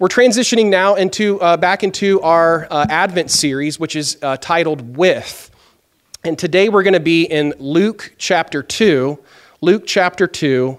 We're transitioning now into uh, back into our uh, Advent series, which is uh, titled "With," and today we're going to be in Luke chapter two, Luke chapter two,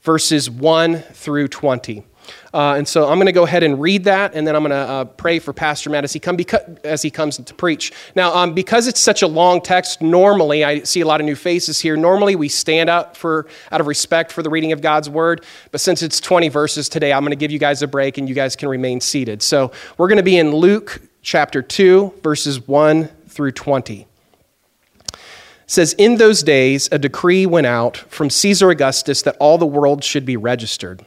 verses one through twenty. Uh, and so I'm going to go ahead and read that, and then I'm going to uh, pray for Pastor Matt as he, come as he comes to preach. Now, um, because it's such a long text, normally I see a lot of new faces here. Normally we stand up for out of respect for the reading of God's word, but since it's 20 verses today, I'm going to give you guys a break, and you guys can remain seated. So we're going to be in Luke chapter 2, verses 1 through 20 says in those days a decree went out from caesar augustus that all the world should be registered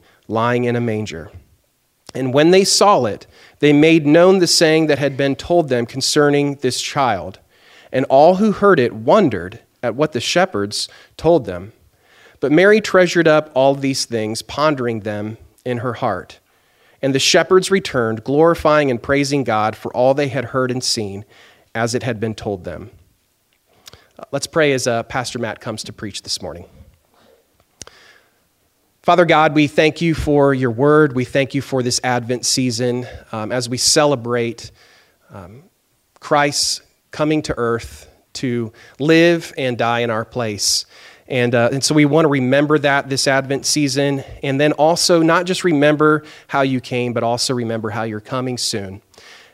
lying in a manger. And when they saw it, they made known the saying that had been told them concerning this child. And all who heard it wondered at what the shepherds told them. But Mary treasured up all these things, pondering them in her heart. And the shepherds returned, glorifying and praising God for all they had heard and seen, as it had been told them. Let's pray as uh, Pastor Matt comes to preach this morning. Father God, we thank you for your word. We thank you for this Advent season um, as we celebrate um, Christ coming to earth to live and die in our place. And, uh, and so we want to remember that this Advent season, and then also not just remember how you came, but also remember how you're coming soon.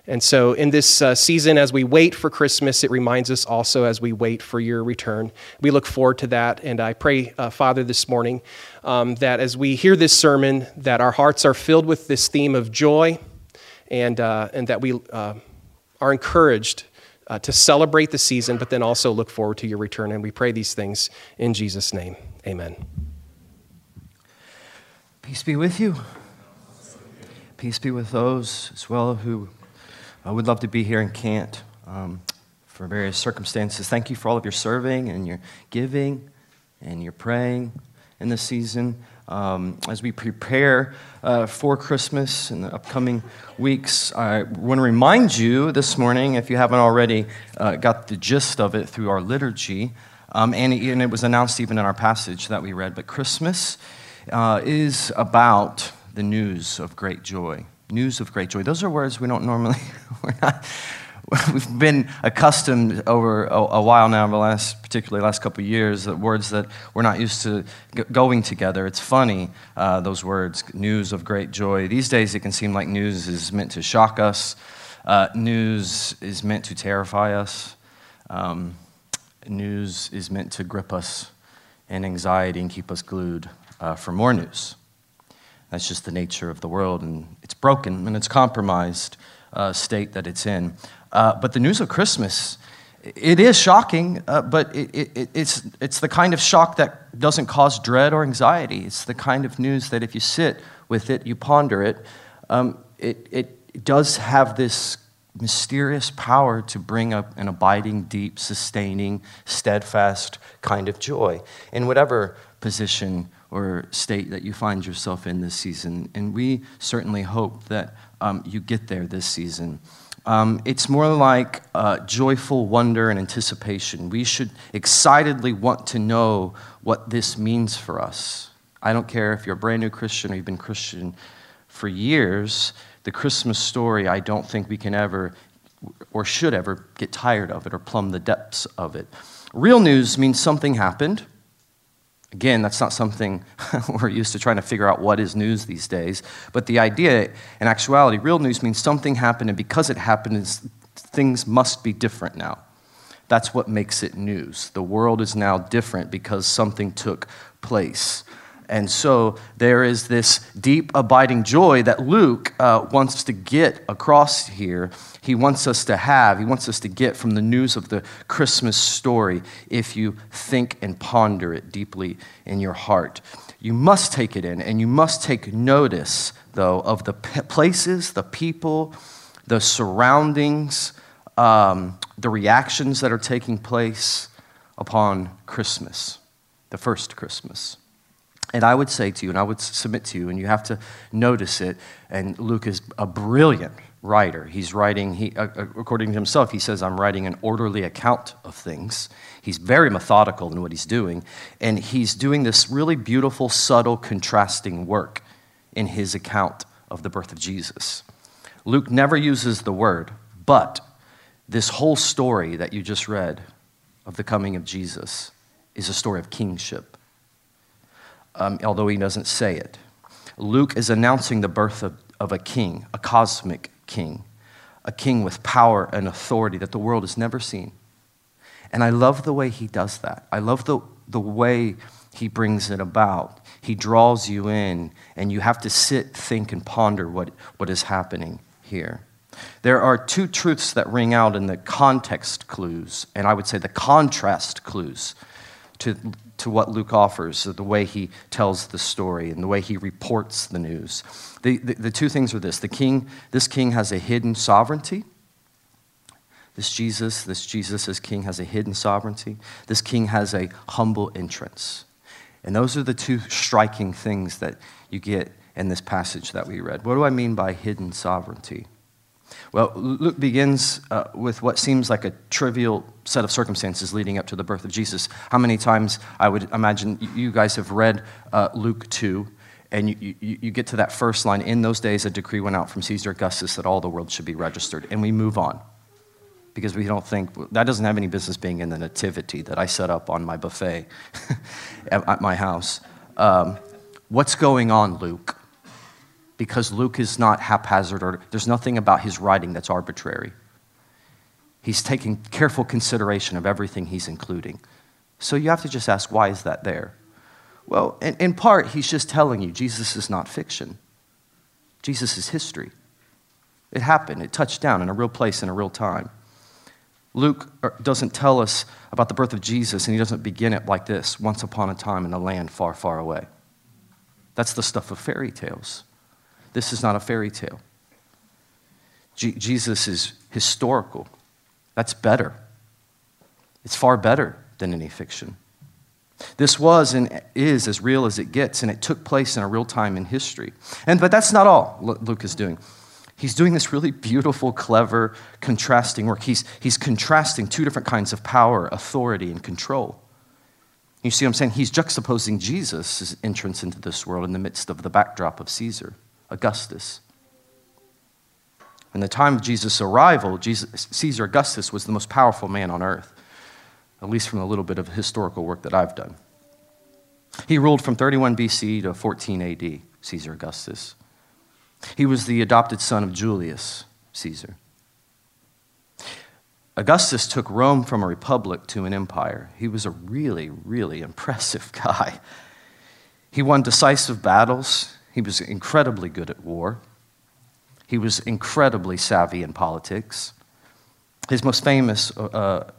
And so, in this uh, season, as we wait for Christmas, it reminds us also as we wait for your return. We look forward to that. And I pray, uh, Father, this morning um, that as we hear this sermon, that our hearts are filled with this theme of joy and, uh, and that we uh, are encouraged uh, to celebrate the season, but then also look forward to your return. And we pray these things in Jesus' name. Amen. Peace be with you. Peace be with those as well who I would love to be here and can't um, for various circumstances. Thank you for all of your serving and your giving and your praying in this season. Um, as we prepare uh, for Christmas in the upcoming weeks, I want to remind you this morning, if you haven't already uh, got the gist of it through our liturgy, um, and, and, it, was announced even in our passage that we read, but Christmas uh, is about the news of great joy news of great joy. Those are words we don't normally, we're not, we've been accustomed over a, a, while now, over the last, particularly last couple of years, that words that we're not used to g- going together. It's funny, uh, those words, news of great joy. These days, it can seem like news is meant to shock us, uh, news is meant to terrify us, um, news is meant to grip us in anxiety and keep us glued uh, for more news. That's just the nature of the world, and it's broken and it's compromised uh, state that it's in. Uh, but the news of Christmas, it is shocking, uh, but it, it, it's, it's the kind of shock that doesn't cause dread or anxiety. It's the kind of news that if you sit with it, you ponder it, um, it, it it does have this mysterious power to bring up an abiding, deep, sustaining, steadfast kind of joy in whatever position or state that you find yourself in this season. And we certainly hope that um, you get there this season. Um, it's more like uh, joyful wonder and anticipation. We should excitedly want to know what this means for us. I don't care if you're a brand new Christian or you've been Christian for years, the Christmas story, I don't think we can ever or should ever get tired of it or plumb the depths of it. Real news means something happened. Again, that's not something we're used to trying to figure out what is news these days. But the idea, in actuality, real news means something happened, and because it happened, things must be different now. That's what makes it news. The world is now different because something took place. And so there is this deep, abiding joy that Luke uh, wants to get across here. He wants us to have, he wants us to get from the news of the Christmas story if you think and ponder it deeply in your heart. You must take it in, and you must take notice, though, of the places, the people, the surroundings, um, the reactions that are taking place upon Christmas, the first Christmas. And I would say to you, and I would submit to you, and you have to notice it. And Luke is a brilliant writer. He's writing, he, uh, uh, according to himself, he says, I'm writing an orderly account of things. He's very methodical in what he's doing. And he's doing this really beautiful, subtle, contrasting work in his account of the birth of Jesus. Luke never uses the word, but this whole story that you just read of the coming of Jesus is a story of kingship um, although he doesn't say it. Luke is announcing the birth of, of a king, a cosmic king, a king with power and authority that the world has never seen. And I love the way he does that. I love the, the way he brings it about. He draws you in, and you have to sit, think, and ponder what, what is happening here. There are two truths that ring out in the context clues, and I would say the contrast clues to to what Luke offers, the way he tells the story and the way he reports the news. The, the, the, two things are this the king, this king has a hidden sovereignty. This Jesus, this Jesus as king has a hidden sovereignty. This king has a humble entrance. And those are the two striking things that you get in this passage that we read. What do I mean by hidden sovereignty? Well, Luke begins uh, with what seems like a trivial set of circumstances leading up to the birth of Jesus. How many times I would imagine you guys have read uh, Luke 2, and you, you, you, get to that first line In those days, a decree went out from Caesar Augustus that all the world should be registered. And we move on because we don't think that doesn't have any business being in the nativity that I set up on my buffet at my house. Um, what's going on, Luke? Because Luke is not haphazard or there's nothing about his writing that's arbitrary. He's taking careful consideration of everything he's including. So you have to just ask, why is that there? Well, in, in part, he's just telling you Jesus is not fiction, Jesus is history. It happened, it touched down in a real place in a real time. Luke er, doesn't tell us about the birth of Jesus, and he doesn't begin it like this once upon a time in a land far, far away. That's the stuff of fairy tales. This is not a fairy tale. Jesus is historical. That's better. It's far better than any fiction. This was and is as real as it gets, and it took place in a real time in history. And, but that's not all Luke is doing. He's doing this really beautiful, clever, contrasting work. He's, he's contrasting two different kinds of power, authority, and control. You see what I'm saying? He's juxtaposing Jesus' entrance into this world in the midst of the backdrop of Caesar. Augustus. In the time of Jesus' arrival, Jesus, Caesar Augustus was the most powerful man on earth, at least from a little bit of historical work that I've done. He ruled from 31 BC to 14 AD, Caesar Augustus. He was the adopted son of Julius Caesar. Augustus took Rome from a republic to an empire. He was a really, really impressive guy. He won decisive battles. He was incredibly good at war. He was incredibly savvy in politics. His most famous uh, uh,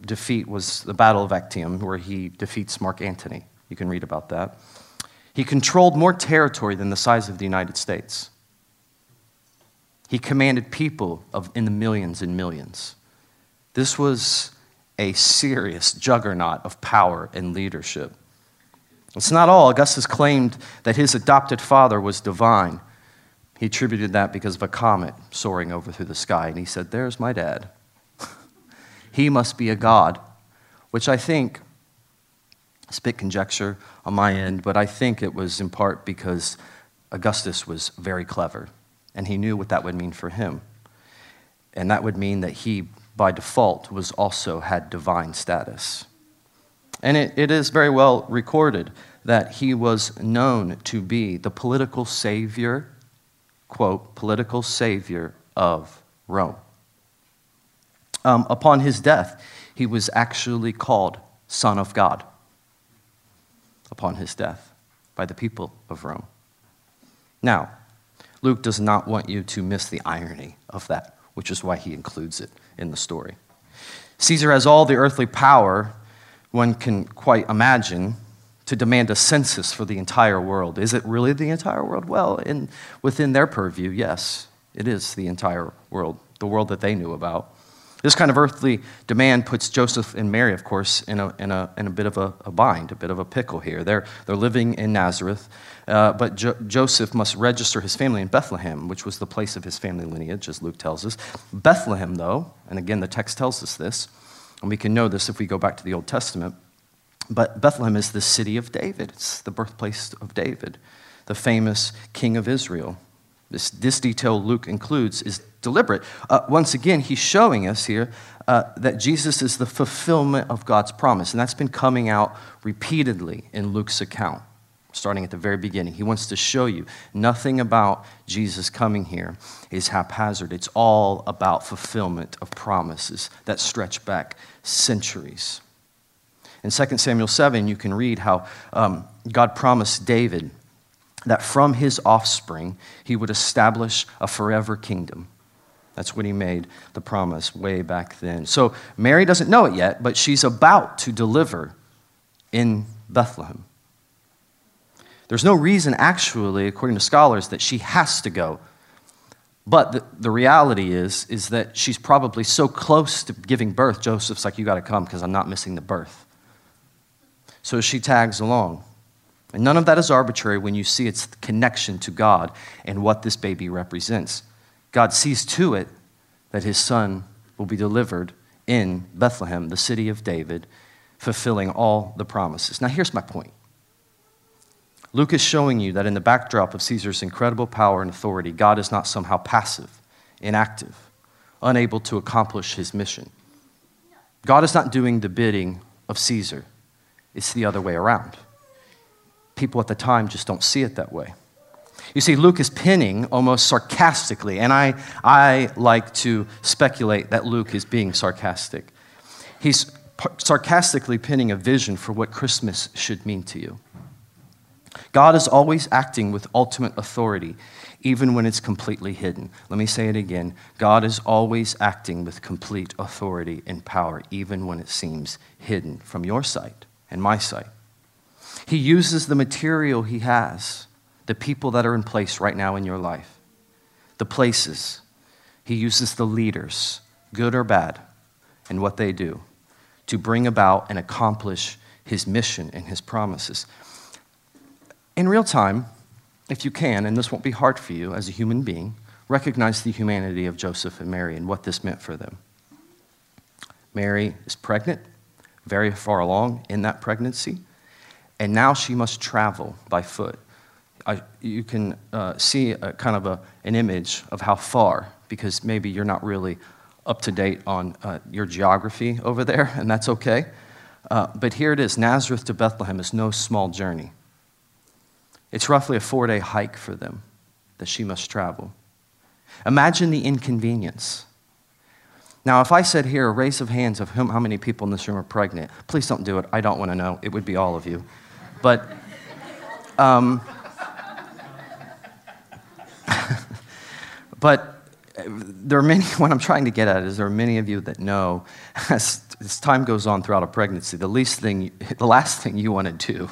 defeat was the Battle of Actium, where he defeats Mark Antony. You can read about that. He controlled more territory than the size of the United States. He commanded people of, in the millions and millions. This was a serious juggernaut of power and leadership. It's not all. Augustus claimed that his adopted father was divine. He attributed that because of a comet soaring over through the sky, and he said, There's my dad. he must be a god, which I think, it's a bit conjecture on my end, but I think it was in part because Augustus was very clever and he knew what that would mean for him. And that would mean that he, by default, was also had divine status. And it, it is very well recorded that he was known to be the political savior, quote, political savior of Rome. Um, upon his death, he was actually called Son of God. Upon his death by the people of Rome. Now, Luke does not want you to miss the irony of that, which is why he includes it in the story. Caesar has all the earthly power one can quite imagine to demand a census for the entire world. Is it really the entire world? Well, in, within their purview, yes, it is the entire world, the world that they knew about. This kind of earthly demand puts Joseph and Mary, of course, in a, in a, in a bit of a, a bind, a bit of a pickle here. They're, they're living in Nazareth, uh, but jo- Joseph must register his family in Bethlehem, which was the place of his family lineage, as Luke tells us. Bethlehem, though, and again, the text tells us this, and we can know this if we go back to the Old Testament, but Bethlehem is the city of David, it's the birthplace of David, the famous king of Israel. This, this detail Luke includes is deliberate. Uh, once again, he's showing us here uh, that Jesus is the fulfillment of God's promise. And that's been coming out repeatedly in Luke's account, starting at the very beginning. He wants to show you nothing about Jesus coming here is haphazard, it's all about fulfillment of promises that stretch back centuries. In 2 Samuel 7, you can read how um, God promised David that from his offspring he would establish a forever kingdom. That's when he made the promise way back then. So Mary doesn't know it yet, but she's about to deliver in Bethlehem. There's no reason, actually, according to scholars, that she has to go. But the, the reality is, is that she's probably so close to giving birth, Joseph's like, You got to come because I'm not missing the birth. So she tags along. And none of that is arbitrary when you see its connection to God and what this baby represents. God sees to it that his son will be delivered in Bethlehem, the city of David, fulfilling all the promises. Now, here's my point Luke is showing you that in the backdrop of Caesar's incredible power and authority, God is not somehow passive, inactive, unable to accomplish his mission. God is not doing the bidding of Caesar, it's the other way around. People at the time just don't see it that way. You see, Luke is pinning almost sarcastically, and I, I like to speculate that Luke is being sarcastic. He's sarcastically pinning a vision for what Christmas should mean to you. God is always acting with ultimate authority, even when it's completely hidden. Let me say it again God is always acting with complete authority and power, even when it seems hidden from your sight and my sight. He uses the material he has the people that are in place right now in your life, the places. He uses the leaders, good or bad, and what they do to bring about and accomplish his mission and his promises. In real time, if you can, and this won't be hard for you as a human being, recognize the humanity of Joseph and Mary and what this meant for them. Mary is pregnant, very far along in that pregnancy, and now she must travel by foot I, you can uh, see a, kind of a, an image of how far, because maybe you're not really up to date on uh, your geography over there, and that's okay. Uh, but here it is Nazareth to Bethlehem is no small journey. It's roughly a four day hike for them that she must travel. Imagine the inconvenience. Now, if I said here a raise of hands of whom, how many people in this room are pregnant, please don't do it. I don't want to know. It would be all of you. But um, but there are many, what I'm trying to get at is there are many of you that know as, as time goes on throughout a pregnancy, the least thing, the last thing you want to do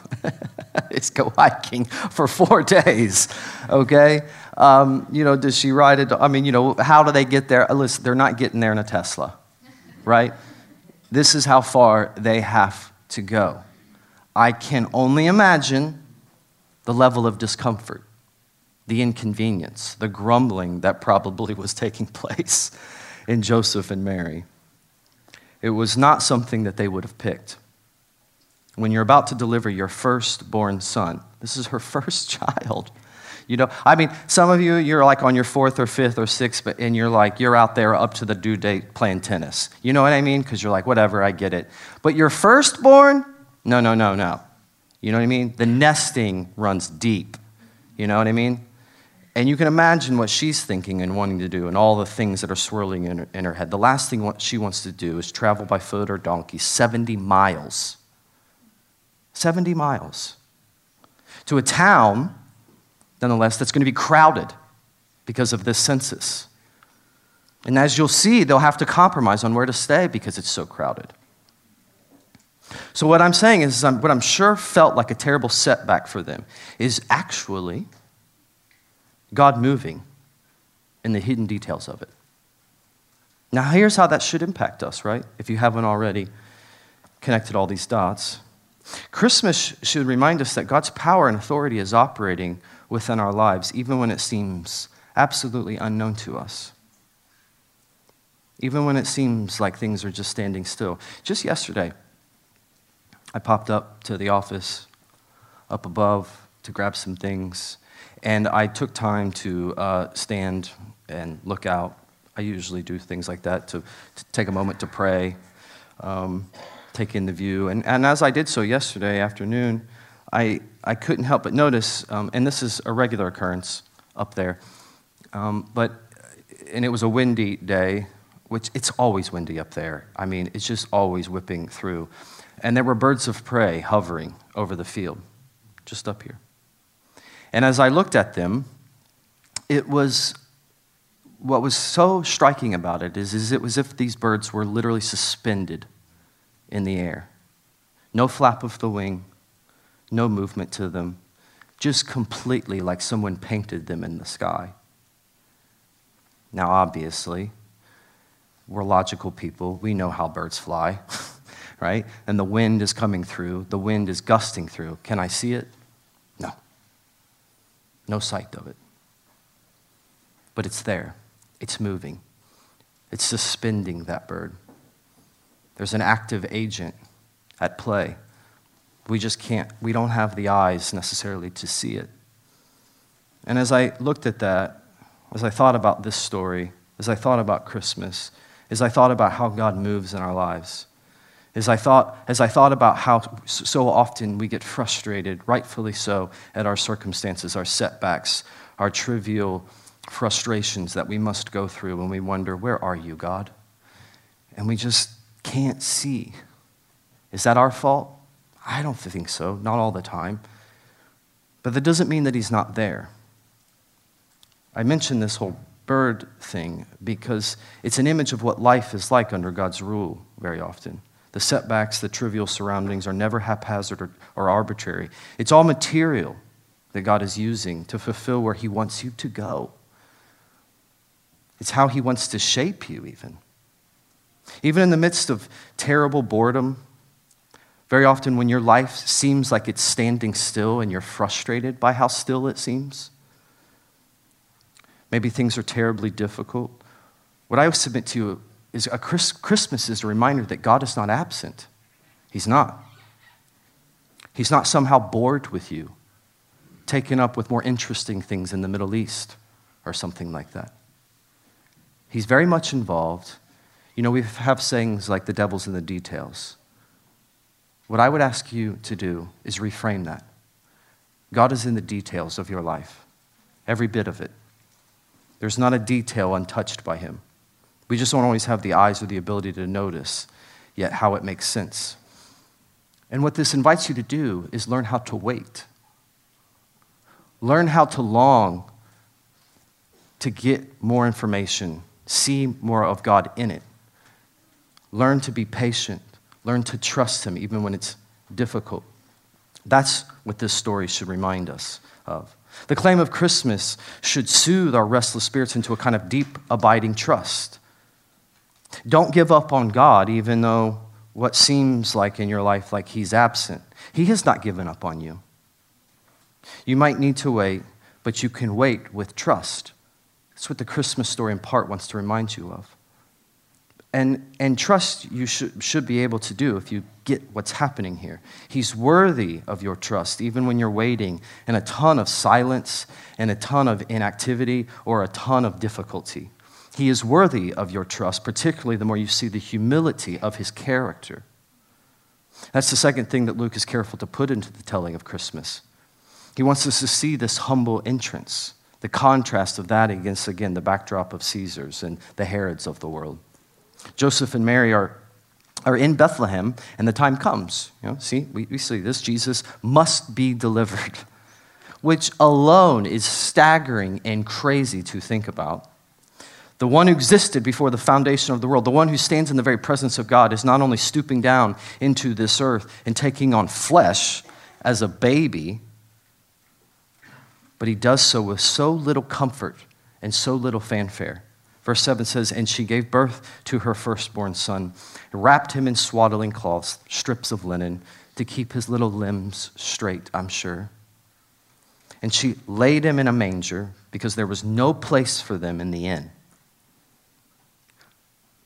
is go hiking for four days, okay? Um, you know, does she ride it? I mean, you know, how do they get there? Listen, they're not getting there in a Tesla, right? This is how far they have to go. I can only imagine the level of discomfort the inconvenience, the grumbling that probably was taking place in Joseph and Mary. It was not something that they would have picked. When you're about to deliver your firstborn son, this is her first child. You know, I mean, some of you, you're like on your fourth or fifth or sixth, but, and you're like, you're out there up to the due date playing tennis. You know what I mean? Because you're like, whatever, I get it. But your firstborn, no, no, no, no. You know what I mean? The nesting runs deep. You know what I mean? And you can imagine what she's thinking and wanting to do and all the things that are swirling in her, in her head. The last thing she wants to do is travel by foot or donkey 70 miles. 70 miles. To a town, nonetheless, that's going to be crowded because of this census. And as you'll see, they'll have to compromise on where to stay because it's so crowded. So, what I'm saying is, what I'm sure felt like a terrible setback for them is actually God moving in the hidden details of it. Now, here's how that should impact us, right? If you haven't already connected all these dots. Christmas should remind us that God's power and authority is operating within our lives, even when it seems absolutely unknown to us. Even when it seems like things are just standing still. Just yesterday, I popped up to the office up above to grab some things and I took time to uh, stand and look out. I usually do things like that to, to take a moment to pray, um, take in the view. And, and as I did so yesterday afternoon, I, I couldn't help but notice, um, and this is a regular occurrence up there, um, but, and it was a windy day, which it's always windy up there. I mean, it's just always whipping through. And there were birds of prey hovering over the field, just up here. And as I looked at them, it was what was so striking about it is, is it was as if these birds were literally suspended in the air. No flap of the wing, no movement to them, just completely like someone painted them in the sky. Now, obviously, we're logical people. We know how birds fly, right? And the wind is coming through, the wind is gusting through. Can I see it? No. Sight of it. But it's there, it's moving, it's suspending that bird. There's an active agent at play. We just can't, we don't have the eyes necessarily to see it. And as I looked at that, as I thought about this story, as I thought about Christmas, as I thought about how God moves in our lives, as I thought, as I thought about how so often we get frustrated, rightfully so, at our circumstances, our setbacks, our trivial frustrations that we must go through, and we wonder, Where are you, God? And we just can't see. Is that our fault? I don't think so, not all the time. But that doesn't mean that He's not there. I mentioned this whole bird thing because it's an image of what life is like under God's rule very often. The setbacks, the trivial surroundings are never haphazard or, or arbitrary. It's all material that God is using to fulfill where He wants you to go. It's how He wants to shape you, even. Even in the midst of terrible boredom, very often when your life seems like it's standing still and you're frustrated by how still it seems, maybe things are terribly difficult. What I submit to you is a Christmas is a reminder that God is not absent. He's not. He's not somehow bored with you, taken up with more interesting things in the Middle East or something like that. He's very much involved. You know, we have sayings like the devil's in the details. What I would ask you to do is reframe that. God is in the details of your life, every bit of it. There's not a detail untouched by him. We just don't always have the eyes or the ability to notice yet how it makes sense. And what this invites you to do is learn how to wait. Learn how to long to get more information, see more of God in it. Learn to be patient, learn to trust Him even when it's difficult. That's what this story should remind us of. The claim of Christmas should soothe our restless spirits into a kind of deep, abiding trust. Don't give up on God, even though what seems like in your life like He's absent. He has not given up on you. You might need to wait, but you can wait with trust. That's what the Christmas story in part wants to remind you of. And, and trust you should, should be able to do if you get what's happening here. He's worthy of your trust, even when you're waiting in a ton of silence and a ton of inactivity or a ton of difficulty. He is worthy of your trust, particularly the more you see the humility of his character. That's the second thing that Luke is careful to put into the telling of Christmas. He wants us to see this humble entrance, the contrast of that against, again, the backdrop of Caesars and the Herods of the world. Joseph and Mary are, are in Bethlehem, and the time comes. You know, see, we, we see this. Jesus must be delivered, which alone is staggering and crazy to think about. The one who existed before the foundation of the world, the one who stands in the very presence of God, is not only stooping down into this earth and taking on flesh as a baby, but he does so with so little comfort and so little fanfare. Verse 7 says, And she gave birth to her firstborn son, wrapped him in swaddling cloths, strips of linen, to keep his little limbs straight, I'm sure. And she laid him in a manger because there was no place for them in the inn.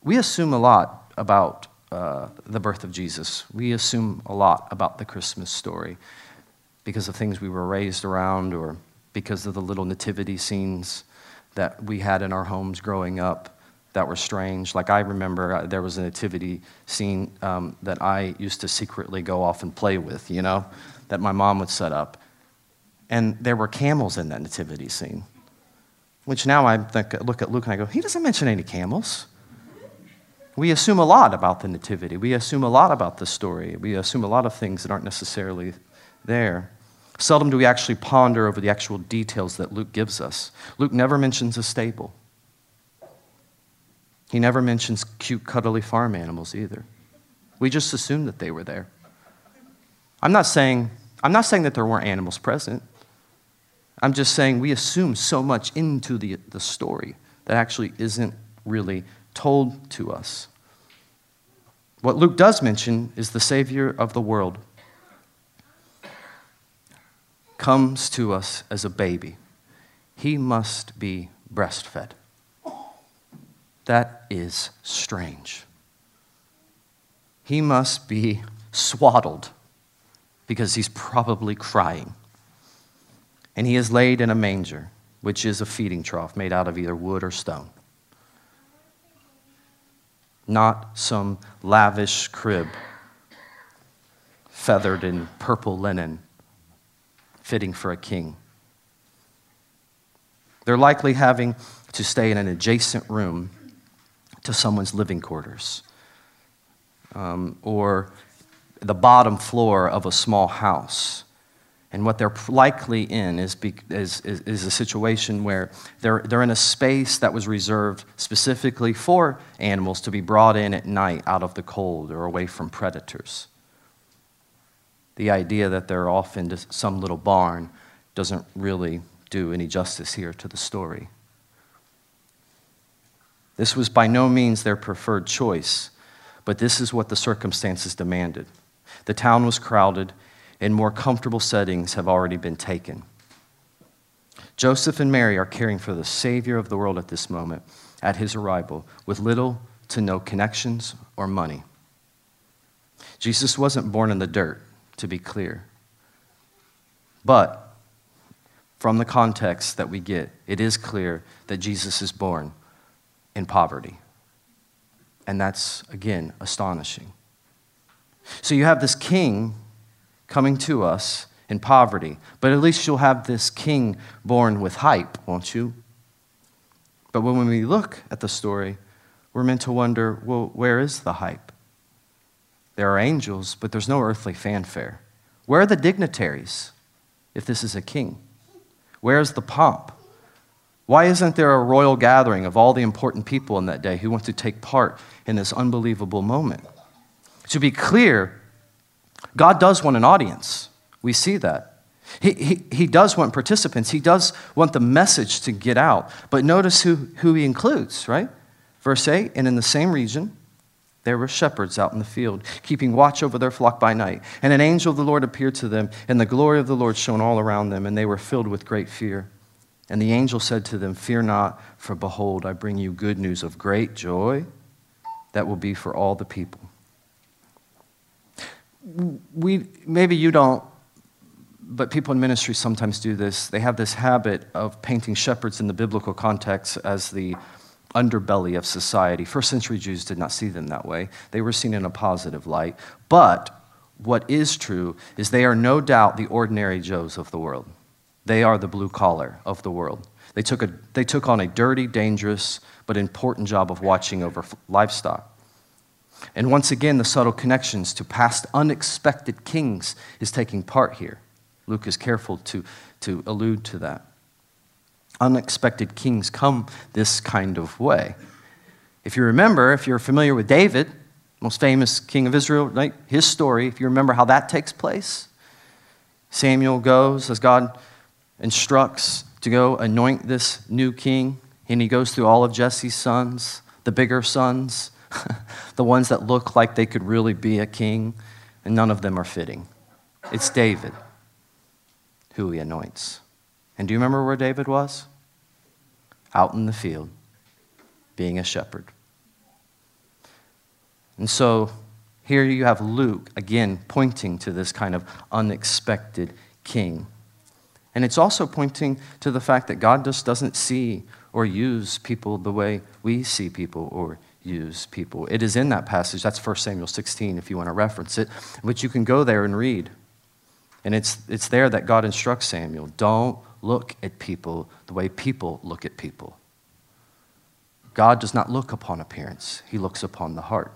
We assume a lot about uh, the birth of Jesus. We assume a lot about the Christmas story because of things we were raised around or because of the little nativity scenes that we had in our homes growing up that were strange. Like I remember uh, there was a nativity scene um, that I used to secretly go off and play with, you know, that my mom would set up. And there were camels in that nativity scene, which now I think, look at Luke and I go, he doesn't mention any camels. We assume a lot about the nativity. We assume a lot about the story. We assume a lot of things that aren't necessarily there. Seldom do we actually ponder over the actual details that Luke gives us. Luke never mentions a stable. He never mentions cute, cuddly farm animals either. We just assume that they were there. I'm not saying, I'm not saying that there weren't animals present. I'm just saying we assume so much into the, the story that actually isn't really told to us. What Luke does mention is the Savior of the world comes to us as a baby, he must be breastfed. That is strange. He must be swaddled because he's probably crying. And he is laid in a manger, which is a feeding trough made out of either wood or stone. Not some lavish crib feathered in purple linen fitting for a king. They're likely having to stay in an adjacent room to someone's living quarters um, or the bottom floor of a small house. And what they're likely in is, is, is, a situation where they're, they're in a space that was reserved specifically for animals to be brought in at night out of the cold or away from predators. The idea that they're off into some little barn doesn't really do any justice here to the story. This was by no means their preferred choice, but this is what the circumstances demanded. The town was crowded, and more comfortable settings have already been taken. Joseph and Mary are caring for the Savior of the world at this moment, at his arrival, with little to no connections or money. Jesus wasn't born in the dirt to be clear. But from the context that we get, it is clear that Jesus is born in poverty. And that's, again, astonishing. So you have this king coming to us in poverty, but at least you'll have this king born with hype, won't you? But when we look at the story, we're meant to wonder well, where is the hype? There are angels, but there's no earthly fanfare. Where are the dignitaries if this is a king? Where's the pomp? Why isn't there a royal gathering of all the important people in that day who want to take part in this unbelievable moment? To be clear, God does want an audience. We see that. He, he, he does want participants. He does want the message to get out. But notice who, who he includes, right? Verse 8 And in the same region, there were shepherds out in the field, keeping watch over their flock by night. And an angel of the Lord appeared to them, and the glory of the Lord shone all around them, and they were filled with great fear. And the angel said to them, Fear not, for behold, I bring you good news of great joy that will be for all the people. We, maybe you don't, but people in ministry sometimes do this. They have this habit of painting shepherds in the biblical context as the underbelly of society. First century Jews did not see them that way, they were seen in a positive light. But what is true is they are no doubt the ordinary Joes of the world. They are the blue collar of the world. They took, a, they took on a dirty, dangerous, but important job of watching over livestock. And once again, the subtle connections to past unexpected kings is taking part here. Luke is careful to, to allude to that unexpected kings come this kind of way. If you remember, if you're familiar with David, most famous king of Israel, right? his story, if you remember how that takes place, Samuel goes as God instructs to go anoint this new king, and he goes through all of Jesse's sons, the bigger sons, the ones that look like they could really be a king, and none of them are fitting. It's David who he anoints. And do you remember where David was? out in the field being a shepherd. And so here you have Luke again pointing to this kind of unexpected king. And it's also pointing to the fact that God just doesn't see or use people the way we see people or use people. It is in that passage. That's 1 Samuel 16 if you want to reference it. But you can go there and read. And it's, it's there that God instructs Samuel don't look at people the way people look at people. God does not look upon appearance, He looks upon the heart.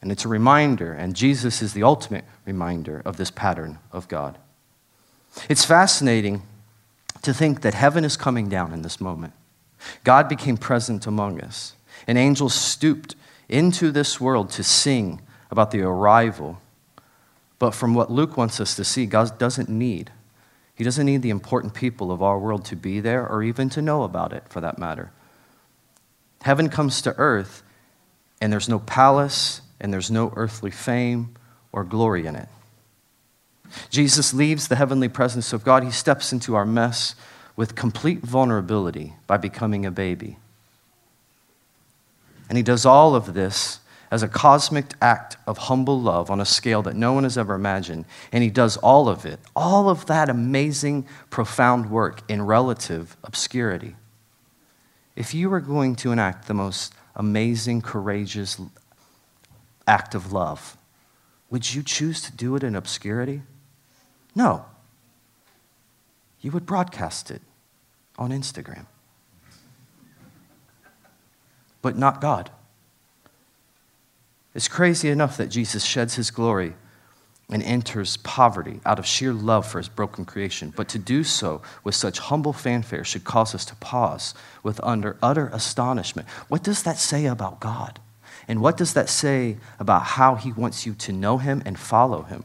And it's a reminder, and Jesus is the ultimate reminder of this pattern of God. It's fascinating to think that heaven is coming down in this moment. God became present among us, An angel stooped into this world to sing about the arrival. But from what Luke wants us to see, God doesn't need he doesn't need the important people of our world to be there or even to know about it, for that matter. Heaven comes to earth, and there's no palace, and there's no earthly fame or glory in it. Jesus leaves the heavenly presence of God. He steps into our mess with complete vulnerability by becoming a baby. And he does all of this as a cosmic act of humble love on a scale that no one has ever imagined. And he does all of it, all of that amazing, profound work in relative obscurity. If you were going to enact the most amazing, courageous act of love, would you choose to do it in obscurity? No. You would broadcast it on Instagram. But not God. It's crazy enough that Jesus sheds his glory and enters poverty out of sheer love for his broken creation. But to do so with such humble fanfare should cause us to pause with under utter astonishment. What does that say about God? And what does that say about how he wants you to know him and follow him?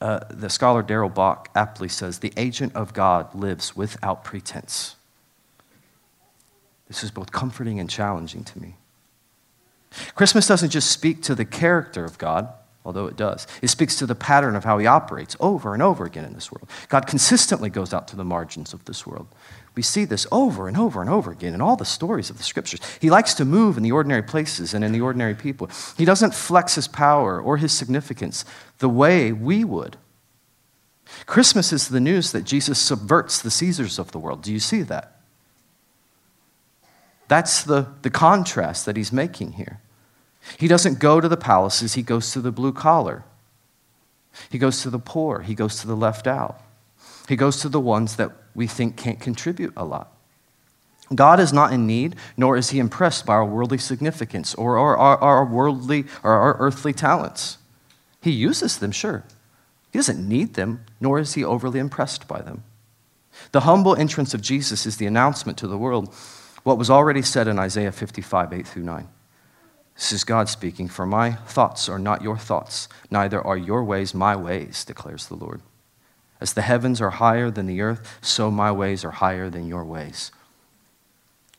Uh, the scholar Darrell Bock aptly says the agent of God lives without pretense. This is both comforting and challenging to me. Christmas doesn't just speak to the character of God, although it does. It speaks to the pattern of how he operates over and over again in this world. God consistently goes out to the margins of this world. We see this over and over and over again in all the stories of the scriptures. He likes to move in the ordinary places and in the ordinary people. He doesn't flex his power or his significance the way we would. Christmas is the news that Jesus subverts the Caesars of the world. Do you see that? That's the, the contrast that he's making here. He doesn't go to the palaces, he goes to the blue collar. He goes to the poor, he goes to the left out. He goes to the ones that we think can't contribute a lot. God is not in need, nor is he impressed by our worldly significance or our, our, our worldly or our earthly talents. He uses them, sure. He doesn't need them, nor is he overly impressed by them. The humble entrance of Jesus is the announcement to the world what was already said in Isaiah 55, 8 through 9. This is God speaking, For my thoughts are not your thoughts, neither are your ways my ways, declares the Lord. As the heavens are higher than the earth, so my ways are higher than your ways.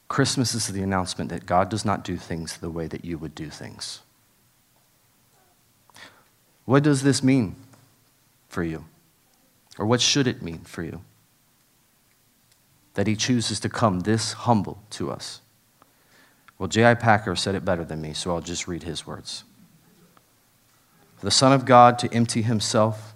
Christmas is the announcement that God does not do things the way that you would do things. What does this mean for you? Or what should it mean for you? that he chooses to come this humble to us. Well, J.I. Packer said it better than me, so I'll just read his words. The Son of God to empty himself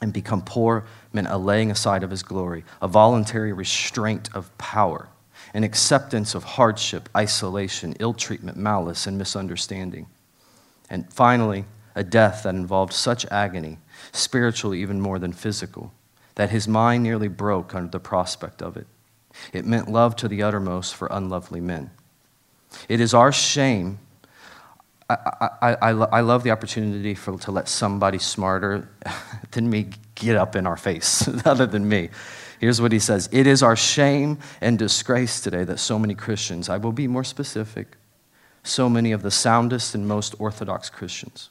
and become poor meant a laying aside of his glory, a voluntary restraint of power, an acceptance of hardship, isolation, ill treatment, malice, and misunderstanding. And finally, a death that involved such agony, spiritually even more than physical, that his mind nearly broke under the prospect of it. It meant love to the uttermost for unlovely men. It is our shame. I, I, I, I love the opportunity for, to let somebody smarter than me get up in our face, other than me. Here's what he says It is our shame and disgrace today that so many Christians, I will be more specific, so many of the soundest and most orthodox Christians,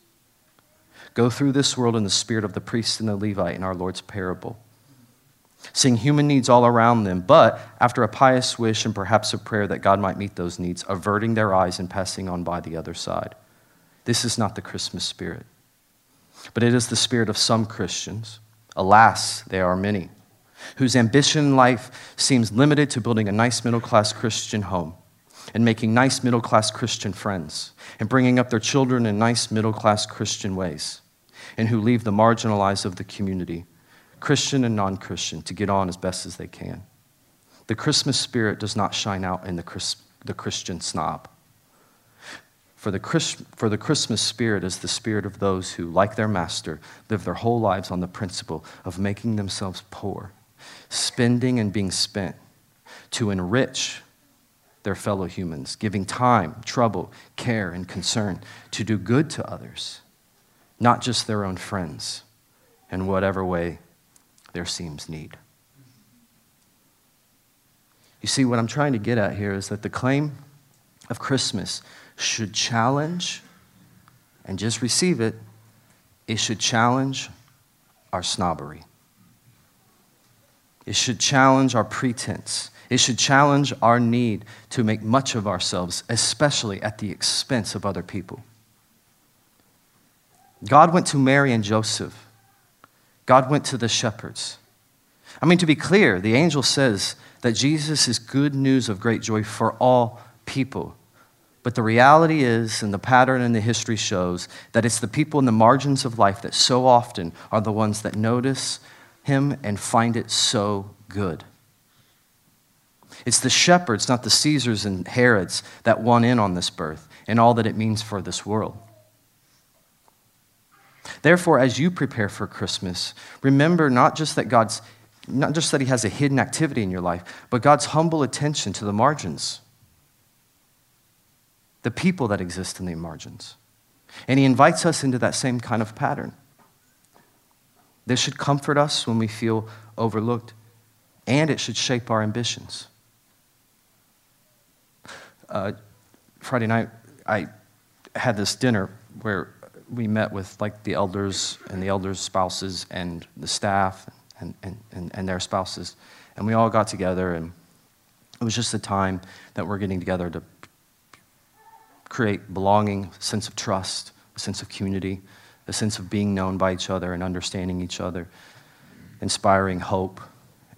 go through this world in the spirit of the priest and the Levite in our Lord's parable seeing human needs all around them, but after a pious wish and perhaps a prayer that God might meet those needs, averting their eyes and passing on by the other side. This is not the Christmas spirit, but it is the spirit of some Christians. Alas, there are many whose ambition in life seems limited to building a nice middle class Christian home and making nice middle class Christian friends and bringing up their children in nice middle class Christian ways, and who leave the marginalized of the community Christian and non Christian, to get on as best as they can. The Christmas spirit does not shine out in the, Chris, the Christian snob. For the, Chris, for the Christmas spirit is the spirit of those who, like their master, live their whole lives on the principle of making themselves poor, spending and being spent to enrich their fellow humans, giving time, trouble, care, and concern to do good to others, not just their own friends, in whatever way there seems need. You see, what I'm trying to get at here is that the claim of Christmas should challenge and just receive it, it should challenge our snobbery. It should challenge our pretense. It should challenge our need to make much of ourselves, especially at the expense of other people. God went to Mary and Joseph God went to the shepherds. I mean, to be clear, the angel says that Jesus is good news of great joy for all people. But the reality is, and the pattern in the history shows, that it's the people in the margins of life that so often are the ones that notice him and find it so good. It's the shepherds, not the Caesars and Herods, that won in on this birth and all that it means for this world. Therefore, as you prepare for Christmas, remember not just that God's not just that he has a hidden activity in your life, but God's humble attention to the margins. The people that exist in the margins. And he invites us into that same kind of pattern. This should comfort us when we feel overlooked, and it should shape our ambitions. Uh, Friday night, I had this dinner where we met with like the elders and the elders' spouses and the staff and, and, and, and their spouses. And we all got together, and it was just a time that we're getting together to create belonging, a sense of trust, a sense of community, a sense of being known by each other and understanding each other, inspiring hope,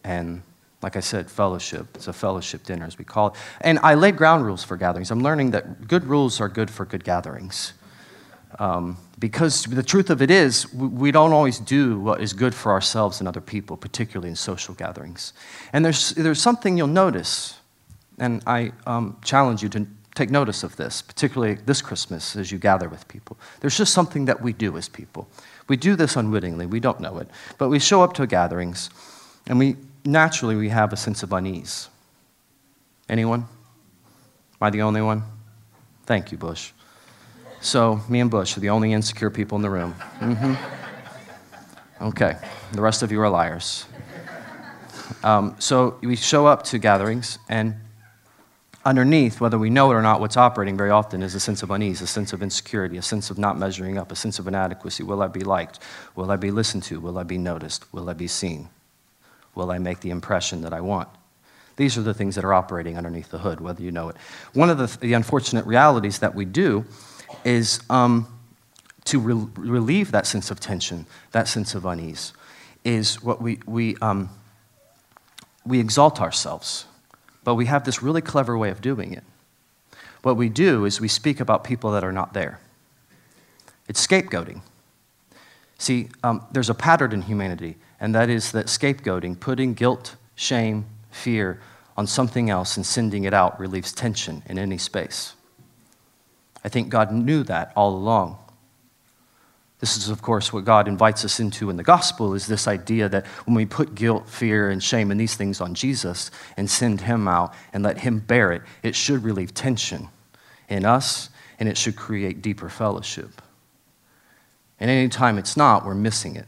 and like I said, fellowship. It's a fellowship dinner, as we call it. And I laid ground rules for gatherings. I'm learning that good rules are good for good gatherings. Um, because the truth of it is, we don't always do what is good for ourselves and other people, particularly in social gatherings. And there's, there's something you'll notice, and I um, challenge you to take notice of this, particularly this Christmas as you gather with people. There's just something that we do as people. We do this unwittingly, we don't know it, but we show up to gatherings, and we naturally we have a sense of unease. Anyone? Am I the only one? Thank you, Bush. So, me and Bush are the only insecure people in the room. Mm-hmm. Okay, the rest of you are liars. Um, so we show up to gatherings, and underneath, whether we know it or not, what's operating very often is a sense of unease, a sense of insecurity, a sense of not measuring up, a sense of inadequacy. Will I be liked? Will I be listened to? Will I be noticed? Will I be seen? Will I make the impression that I want? These are the things that are operating underneath the hood, whether you know it. One of the, the unfortunate realities that we do is um, to re- relieve that sense of tension, that sense of unease, is what we, we, um, we exalt ourselves. But we have this really clever way of doing it. What we do is we speak about people that are not there. It's scapegoating. See, um, there's a pattern in humanity, and that is that scapegoating, putting guilt, shame, fear on something else and sending it out relieves tension in any space. I think God knew that all along. This is, of course, what God invites us into in the gospel is this idea that when we put guilt, fear, and shame and these things on Jesus and send him out and let him bear it, it should relieve tension in us and it should create deeper fellowship. And anytime it's not, we're missing it.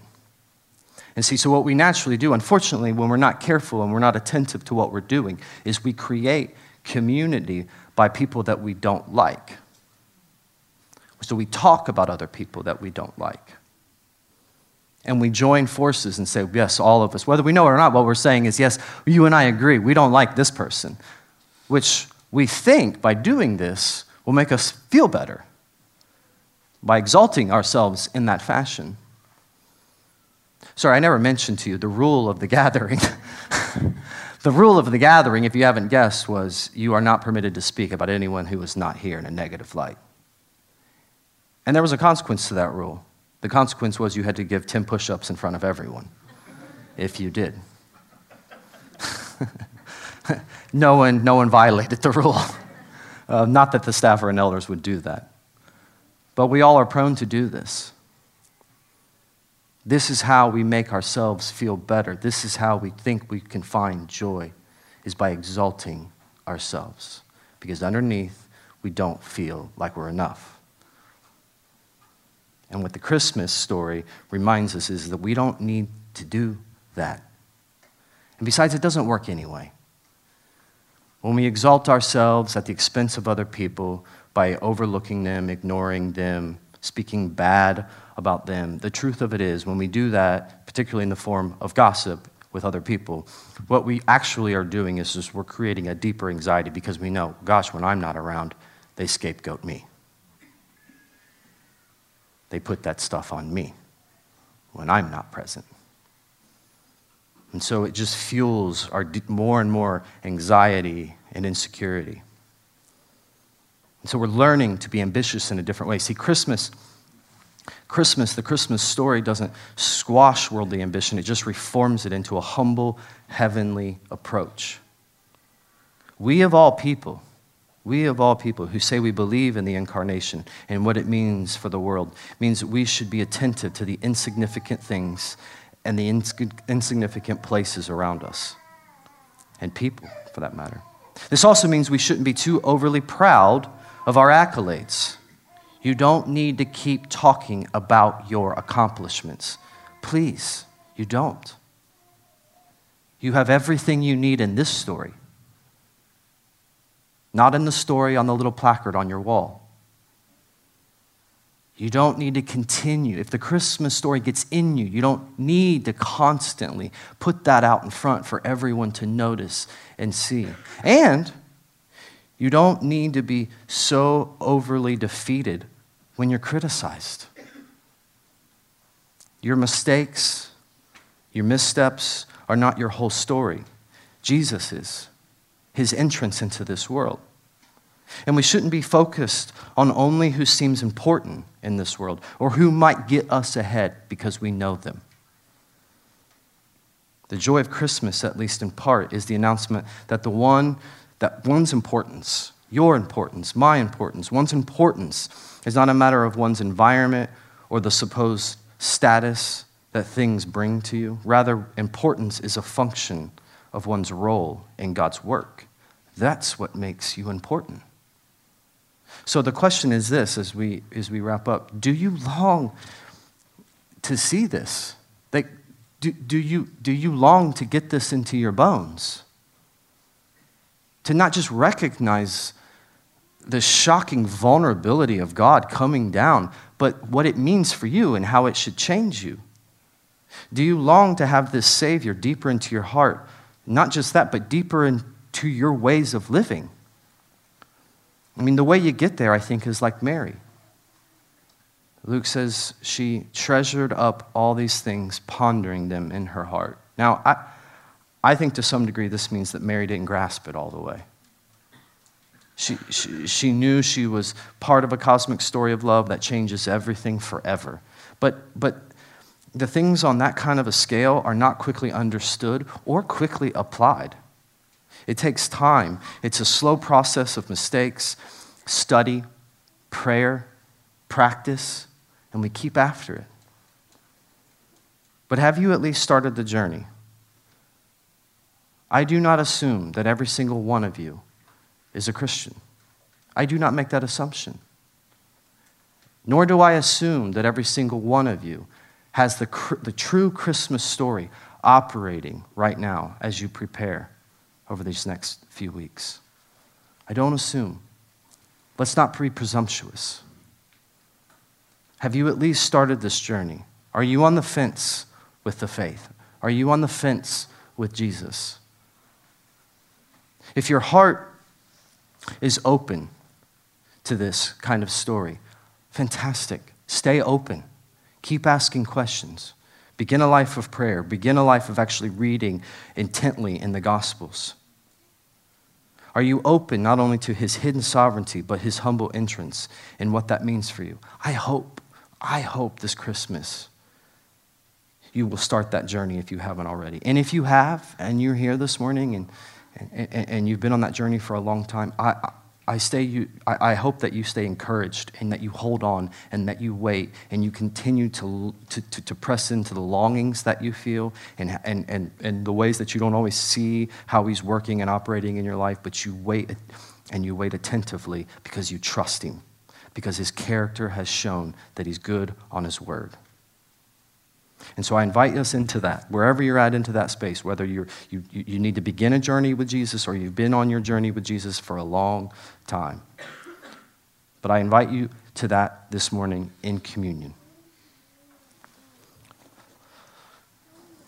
And see, so what we naturally do, unfortunately, when we're not careful and we're not attentive to what we're doing, is we create community by people that we don't like. So we talk about other people that we don't like. And we join forces and say, yes, all of us, whether we know it or not, what we're saying is, yes, you and I agree, we don't like this person, which we think by doing this will make us feel better by exalting ourselves in that fashion. Sorry, I never mentioned to you the rule of the gathering. the rule of the gathering, if you haven't guessed, was you are not permitted to speak about anyone who is not here in a negative light. And there was a consequence to that rule. The consequence was you had to give 10 push ups in front of everyone if you did. no, one, no one violated the rule. Uh, not that the staff or elders would do that. But we all are prone to do this. This is how we make ourselves feel better. This is how we think we can find joy, is by exalting ourselves. Because underneath, we don't feel like we're enough. And what the Christmas story reminds us is that we don't need to do that. And besides, it doesn't work anyway. When we exalt ourselves at the expense of other people by overlooking them, ignoring them, speaking bad about them, the truth of it is, when we do that, particularly in the form of gossip with other people, what we actually are doing is just we're creating a deeper anxiety because we know, gosh, when I'm not around, they scapegoat me. They put that stuff on me when I'm not present. And so it just fuels our more and more anxiety and insecurity. And so we're learning to be ambitious in a different way. See, Christmas, Christmas, the Christmas story doesn't squash worldly ambition, it just reforms it into a humble, heavenly approach. We, of all people, we, of all people, who say we believe in the incarnation and what it means for the world, means we should be attentive to the insignificant things and the ins- insignificant places around us, and people, for that matter. This also means we shouldn't be too overly proud of our accolades. You don't need to keep talking about your accomplishments. Please, you don't. You have everything you need in this story not in the story on the little placard on your wall. You don't need to continue. If the Christmas story gets in you, you don't need to constantly put that out in front for everyone to notice and see. And you don't need to be so overly defeated when you're criticized. Your mistakes, your missteps are not your whole story. Jesus is his entrance into this world. And we shouldn't be focused on only who seems important in this world or who might get us ahead because we know them. The joy of Christmas, at least in part, is the announcement that the one, that one's importance, your importance, my importance, one's importance is not a matter of one's environment or the supposed status that things bring to you. Rather, importance is a function of one's role in God's work. That's what makes you important. So the question is this as we, as we wrap up Do you long to see this? That Do, do, you, do you long to get this into your bones? To not just recognize the shocking vulnerability of God coming down, but what it means for you and how it should change you. Do you long to have this Savior deeper into your heart? Not just that, but deeper into your ways of living. I mean, the way you get there, I think, is like Mary. Luke says she treasured up all these things, pondering them in her heart. Now, I, I think to some degree this means that Mary didn't grasp it all the way. She, she, she knew she was part of a cosmic story of love that changes everything forever. But, but the things on that kind of a scale are not quickly understood or quickly applied. It takes time, it's a slow process of mistakes, study, prayer, practice, and we keep after it. But have you at least started the journey? I do not assume that every single one of you is a Christian. I do not make that assumption. Nor do I assume that every single one of you has the, the true Christmas story operating right now as you prepare over these next few weeks. I don't assume. Let's not be presumptuous. Have you at least started this journey? Are you on the fence with the faith? Are you on the fence with Jesus? If your heart is open to this kind of story, fantastic. Stay open. Keep asking questions. Begin a life of prayer. Begin a life of actually reading intently in the Gospels. Are you open not only to his hidden sovereignty, but his humble entrance and what that means for you? I hope, I hope this Christmas you will start that journey if you haven't already. And if you have, and you're here this morning and, and, and you've been on that journey for a long time, I, I, stay you, I, I hope that you stay encouraged and that you hold on and that you wait and you continue to, to, to, to press into the longings that you feel and, and, and, and the ways that you don't always see how He's working and operating in your life, but you wait and you wait attentively because you trust Him, because His character has shown that He's good on His word. And so I invite us into that, wherever you're at, into that space, whether you're, you, you need to begin a journey with Jesus or you've been on your journey with Jesus for a long time. But I invite you to that this morning in communion.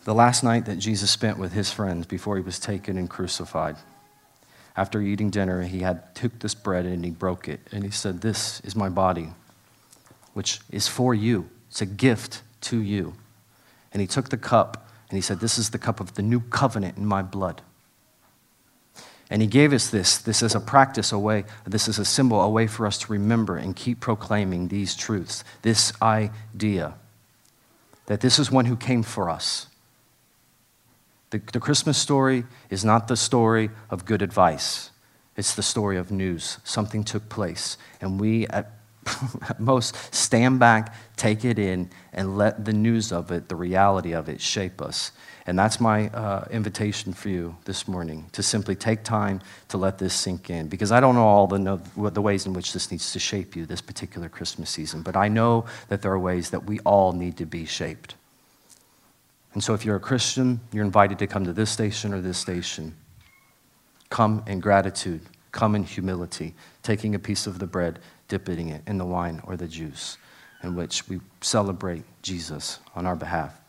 The last night that Jesus spent with his friends before he was taken and crucified, after eating dinner, he had took this bread and he broke it. And he said, This is my body, which is for you. It's a gift to you. And he took the cup and he said, This is the cup of the new covenant in my blood. And he gave us this. This is a practice, a way, this is a symbol, a way for us to remember and keep proclaiming these truths, this idea that this is one who came for us. The, the Christmas story is not the story of good advice, it's the story of news. Something took place, and we at most stand back, take it in, and let the news of it, the reality of it, shape us. And that's my uh, invitation for you this morning to simply take time to let this sink in. Because I don't know all the, the ways in which this needs to shape you this particular Christmas season, but I know that there are ways that we all need to be shaped. And so if you're a Christian, you're invited to come to this station or this station. Come in gratitude, come in humility, taking a piece of the bread dipping it in the wine or the juice in which we celebrate Jesus on our behalf.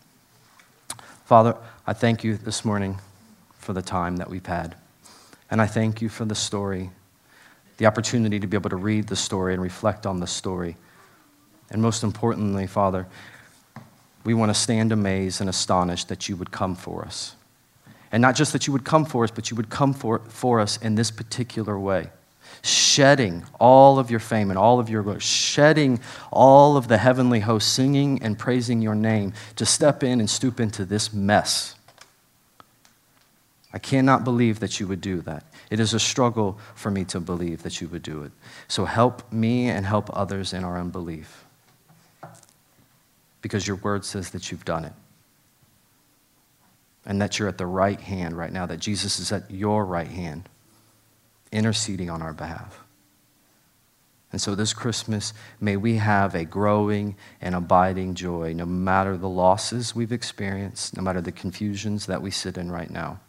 Father, I thank you this morning for the time that we've had. And I thank you for the story, the opportunity to be able to read the story and reflect on the story. And most importantly, Father, we want to stand amazed and astonished that you would come for us. And not just that you would come for us, but you would come for, for us in this particular way shedding all of your fame and all of your glory, shedding all of the heavenly host, singing and praising your name to step in and stoop into this mess. I cannot believe that you would do that. It is a struggle for me to believe that you would do it. So help me and help others in our unbelief. Because your word says that you've done it. And that you're at the right hand right now, that Jesus is at your right hand interceding on our behalf. And so this Christmas, may we have a growing and abiding joy, no matter the losses we've experienced, no matter the confusions that we sit in right now,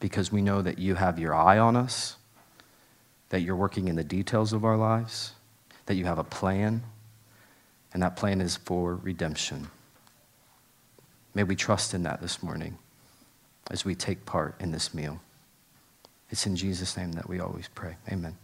because we know that you have your eye on us, that you're working in the details of our lives, that you have a plan, and that plan is for redemption. May we trust in that this morning as we take part in this meal. It's in Jesus' name that we always pray. Amen.